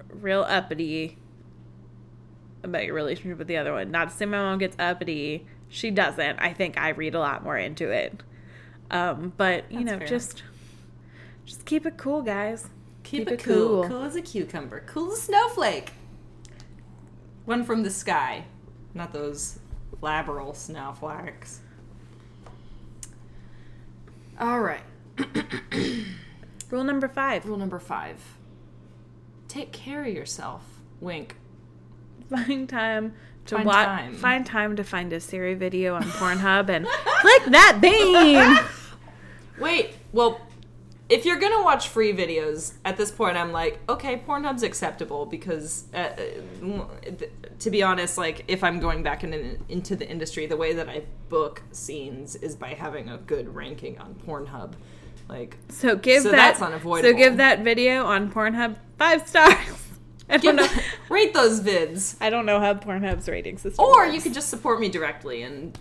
real uppity about your relationship with the other one. Not to say my mom gets uppity. She doesn't. I think I read a lot more into it. Um, but you That's know, fair. just just keep it cool, guys. Keep, Keep it it cool. cool. cool. as a cucumber. Cool as a snowflake. One from the sky, not those laboral snowflakes. All right. Rule number five: Rule number five: Take care of yourself. Wink. Find time to Find watch. time. Find time to find a Siri video on Pornhub and click that bean. Wait. Well, if you're gonna watch free videos, at this point, I'm like, okay, Pornhub's acceptable because, uh, uh, to be honest, like if I'm going back in, into the industry, the way that I book scenes is by having a good ranking on Pornhub. Like, So give So that. that's unavoidable. So give that video on Pornhub five stars. I don't know. rate those vids, I don't know how Pornhub's rating system. or works. you could just support me directly and.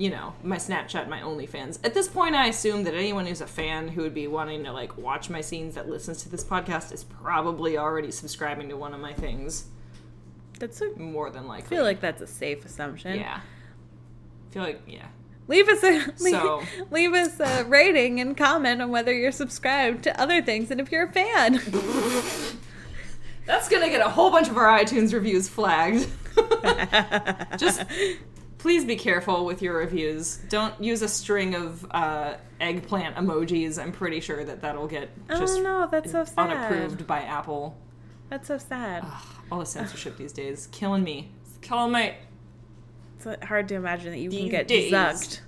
You know, my Snapchat, my OnlyFans. At this point, I assume that anyone who's a fan who would be wanting to like watch my scenes that listens to this podcast is probably already subscribing to one of my things. That's. A, More than likely. I feel like that's a safe assumption. Yeah. I feel like yeah. Leave us a leave, So- leave us a rating and comment on whether you're subscribed to other things and if you're a fan. That's gonna get a whole bunch of our iTunes reviews flagged. Just please be careful with your reviews. Don't use a string of uh, eggplant emojis. I'm pretty sure that that'll get just oh no, that's so sad. unapproved by Apple. That's so sad. Ugh, all the censorship these days, killing me. It's killing me. It's hard to imagine that you can get days. zucked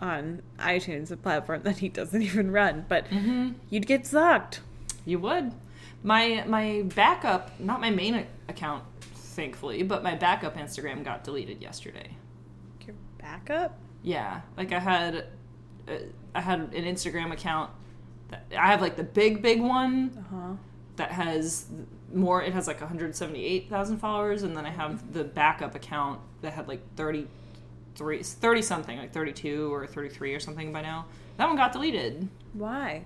on iTunes, a platform that he doesn't even run, but Mm-hmm. you'd get zucked. You would. My my backup, not my main account, thankfully, but my backup Instagram got deleted yesterday. Your backup? Yeah, like I had, uh, I had an Instagram account. That, I have like the big big one Uh huh. that has more. It has like 178,000 followers, and then I have the backup account that had like 33, 30 something, like 32 or 33 or something by now. That one got deleted. Why?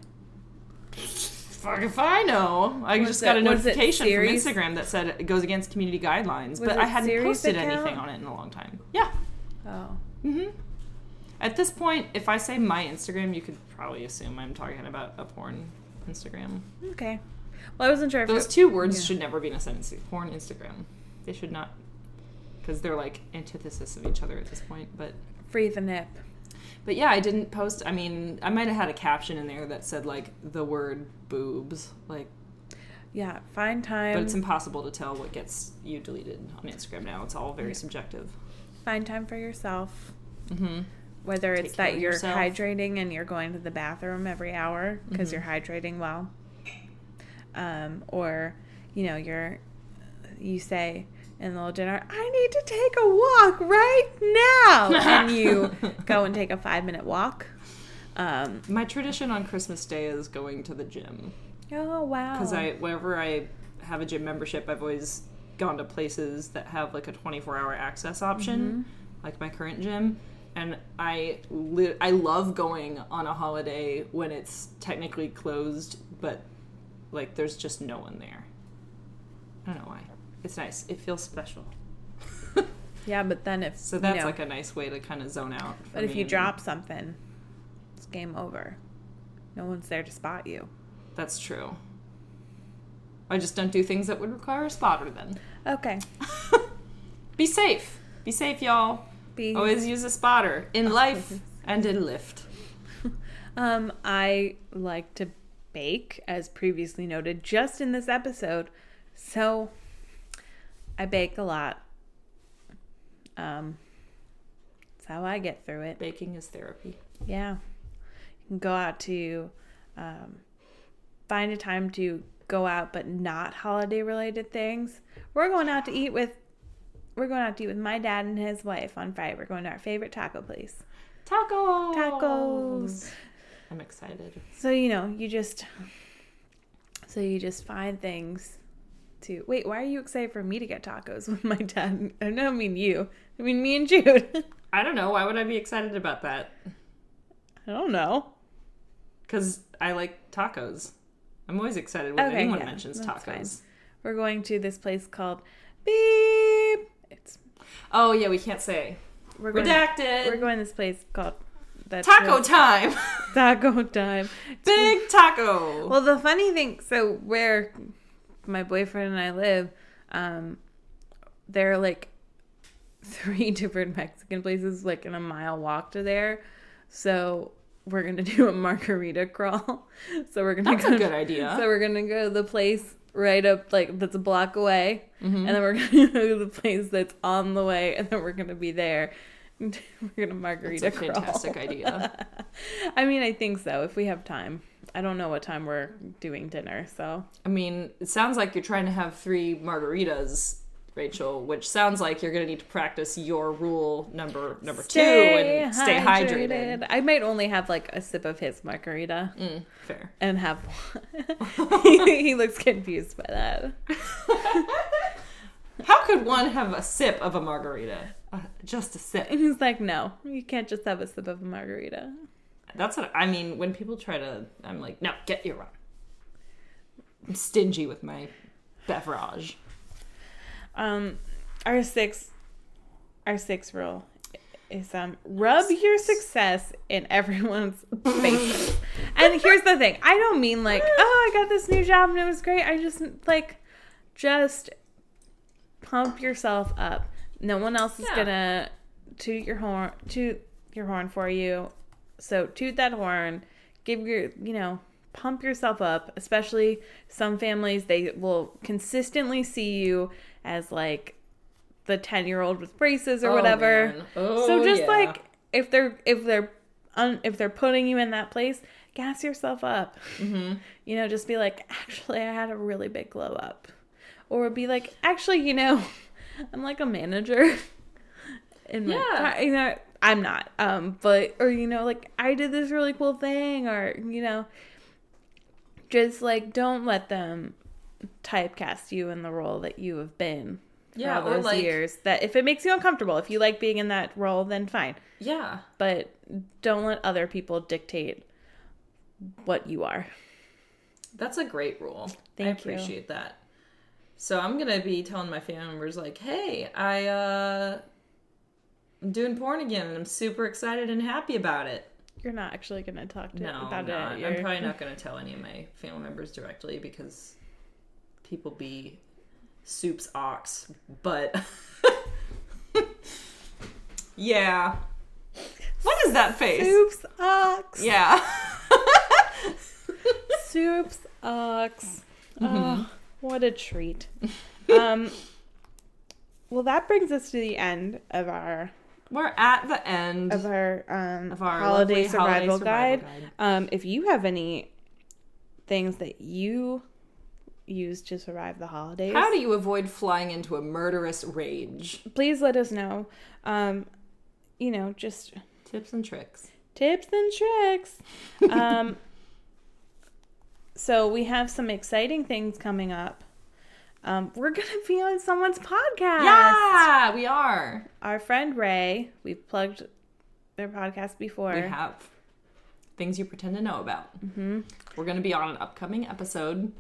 Fuck if I know. I just it- got a notification from Instagram that said it goes against community guidelines, Was but I hadn't posted account? anything on it in a long time. Yeah. Oh. hmm At this point, if I say my Instagram, you could probably assume I'm talking about a porn Instagram. Okay. Well, I wasn't sure if Those it- two words yeah. should never be in a sentence. Porn Instagram. They should not, because they're like antithesis of each other at this point. But free the nip. But yeah, I didn't post. I mean, I might have had a caption in there that said like the word boobs, like Yeah, find time. But it's impossible to tell what gets you deleted on Instagram now. It's all very subjective. find time for yourself. Mm-hmm. Whether Take it's that you're yourself. hydrating and you're going to the bathroom every hour because Mhm. you're hydrating well, um, or you know you're you say in the little dinner, "I need to take a walk right now," and you go and take a five minute walk. Um, My tradition on Christmas Day is going to the gym oh wow! because I whenever I have a gym membership, I've always gone to places that have like a 24 hour access option, like my current gym. And I li- I love going on a holiday when it's technically closed, but like there's just no one there. I don't know why. It's nice. It feels special. yeah, but then if So that's you know, like a nice way to kind of zone out. for but if you drop something, it's game over. No one's there to spot you. that's true. I just don't do things that would require a spotter. Then Okay. be safe. Be safe, y'all. Be Always use a spotter in life and in Lyft. Um, I like to bake, as previously noted, just in this episode. So I bake a lot. Um, that's how I get through it. Baking is therapy. Yeah. You can go out to um, find a time to go out, but not holiday related things. We're going out to eat with. We're going out to eat with my dad and his wife on Friday. We're going to our favorite taco place. Tacos. Tacos. I'm excited. So you know, you just so you just find things to wait. Why are you excited for me to get tacos with my dad? I don't mean you. I mean me and Jude. I don't know. Why would I be excited about that? I don't know. Because I like tacos. I'm always excited when Okay, anyone yeah, mentions tacos. fine. We're going to this place called Beep. It's Oh yeah, we can't say we're going. redacted. We're going to this place called that's Taco just time. Taco time. Big taco. Well, the funny thing, so where my boyfriend and I live, um, there are like three different Mexican places, like in a mile walk to there. So we're gonna do a margarita crawl. So we're gonna That's go. a good idea. So we're gonna go to the place right up, like that's a block away, Mhm. and then we're gonna go to the place that's on the way, and then we're gonna be there. We're gonna margarita That's a crawl. fantastic idea. I mean, I think so if we have time. I don't know what time we're doing dinner, so I mean, it sounds like you're trying to have three margaritas, Rachel, which sounds like you're going to need to practice your rule number number two and stay hydrated. I might only have like a sip of his margarita Mm, fair. and have he, he looks confused by that. How could one have a sip of a margarita? Uh, just a sip. And he's like, "No, you can't just have a sip of a margarita." That's what I mean. When people try to, I'm like, no, get your own. I'm stingy with my beverage. Um, our six, our six rule is um rub your success in everyone's face. and here's the thing: I don't mean like, oh, I got this new job and it was great. I just like, just pump yourself up. No one else is Yeah. gonna toot your horn, toot your horn for you. So toot that horn. Give your, you know, pump yourself up. Especially some families, they will consistently see you as like the 10 year old with braces or Oh, whatever. Oh, so just yeah. like if they're if they're un, if they're putting you in that place, gas yourself up. Mm-hmm. You know, just be like, actually, I had a really big glow up, or be like, actually, you know, I'm like a manager. In my, Yeah. you know, I'm not. Um, but or you know, like I did this really cool thing, or you know, just like don't let them typecast you in the role that you have been for Yeah, all those like- years. That if it makes you uncomfortable, if you like being in that role, then fine. Yeah. But don't let other people dictate what you are. That's a great rule. Thank I you. appreciate that. So I'm gonna be telling my family members like, hey, I uh I'm doing porn again and I'm super excited and happy about it. You're not actually gonna talk to No, about not. it. I'm probably not gonna tell any of my family members directly because people be soup's ox. But Yeah. What is that face? Soups ox. Yeah. Soups ox. Mm-hmm. Oh, what a treat. um. Well, that brings us to the end of our We're at the end of our um of our holiday, survival, holiday survival guide. guide. Um, if you have any things that you use to survive the holidays, How do you avoid flying into a murderous rage? please let us know. Um, you know, just Tips and tricks. tips and tricks. Um, so we have some exciting things coming up. Um, we're gonna be on someone's podcast. Yeah, we are. Our friend Ray, we've plugged their podcast before. We have things you pretend to know about. Mm-hmm. We're going to be on an upcoming episode.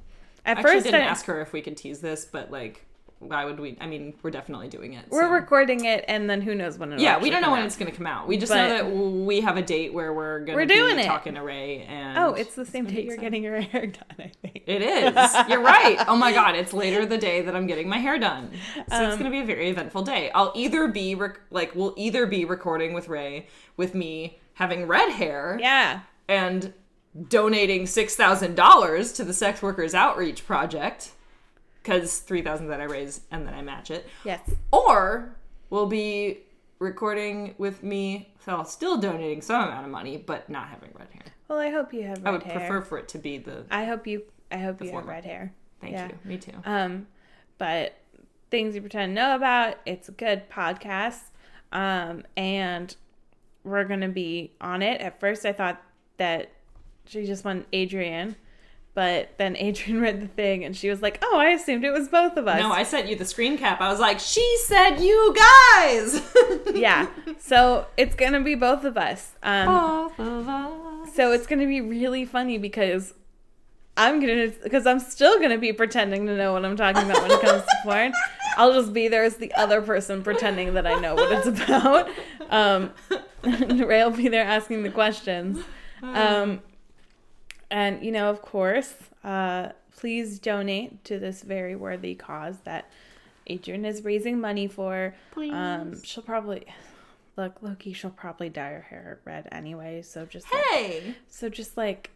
At I actually first, didn't I, ask her if we could tease this, but like, why would we? I mean, we're definitely doing it. we're recording it, and then who knows when it'll Yeah, we don't know when out. it's going to come out. We just But- know that we have a date where we're going We're to be doing it. talking to Ray. And Oh, it's the same be you're exciting. getting your hair done. I think. It is. You're right. Oh my god, it's later the day that I'm getting my hair done. So it's Um, going to be a very eventful day. I'll either be rec- like we'll either be recording with Ray with me having red hair Yeah. and donating $6,000 to the Sex Workers Outreach Project cuz 3,000 that I raise and then I match it. Yes. Or we'll be recording with me so still donating some amount of money but not having red hair. Well, I hope you have red hair. I would hair. prefer for it to be the I hope you. I hope you have red hair. Thank Yeah. you. Me too. Um, but things you pretend to know about. It's a good podcast. Um, and we're gonna be on it. At first, I thought that she just won Adrienne, but then Adrienne read the thing and she was like, "Oh, I assumed it was both of us." No, I sent you the screen cap. I was like, she said you guys. yeah. So it's gonna be both of us. Um, Both of us. So it's gonna be really funny because I'm gonna because I'm still gonna be pretending to know what I'm talking about when it comes to porn. I'll just be there as the other person pretending that I know what it's about. Um, Ray will be there asking the questions. Um, and you know, of course, uh, please donate to this very worthy cause that Adrienne is raising money for. Um, she'll probably look, Loki. She'll probably dye her hair red anyway. So just like, Hey. so just like,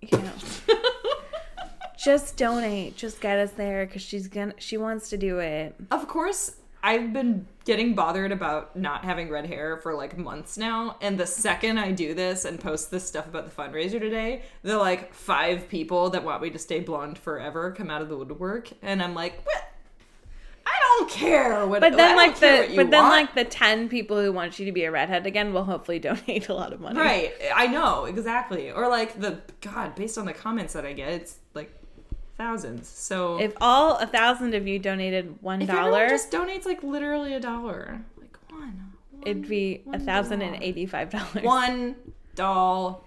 you know, just donate. Just get us there because she's gonna. She wants to do it. Of course, I've been getting bothered about not having red hair for like months now. And the second I do this and post this stuff about the fundraiser today, the like five people that want me to stay blonde forever come out of the woodwork. And I'm like, what? I don't care what. But then, like the, but then want. like the ten people who want you to be a redhead again will hopefully donate a lot of money. Right. I know, exactly. Or like the God, based on the comments that I get, it's thousands. So If all a thousand of you donated one if just donates like literally a dollar, like one, it'd be a thousand and eighty-five dollars. one doll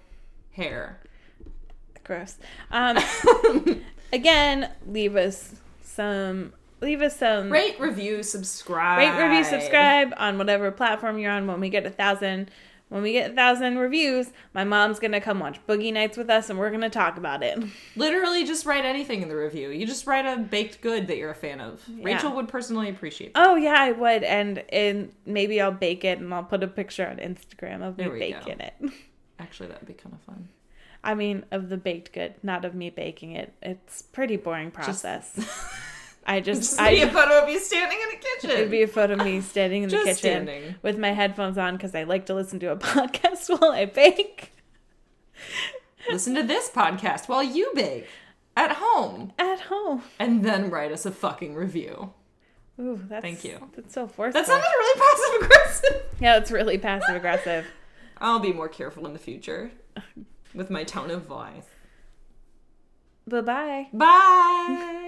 hair. Gross. Um, again, leave us some. Leave us some. Rate, review, subscribe. rate, review, subscribe on whatever platform you're on. When we get a thousand, when we get a thousand reviews, my mom's gonna come watch Boogie Nights with us, and we're gonna talk about it. Literally, just write anything in the review. You just write a baked good that you're a fan of. Rachel would personally appreciate. That. Oh yeah, I would, and and maybe I'll bake it, and I'll put a picture on Instagram of me baking go. it. Actually, that would be kind of fun. I mean, of the baked good, not of me baking it. It's pretty boring process. I just I be a photo of you standing in the kitchen. it'd be a photo of me standing in the kitchen standing. with my headphones on because I like to listen to a podcast while I bake Listen to this podcast while you bake at home, at home. and then write us a fucking review. Ooh, that's Thank you. That's so forceful. That sounded really passive aggressive. yeah, it's really passive aggressive. I'll be more careful in the future with my tone of voice. Bye bye. Bye.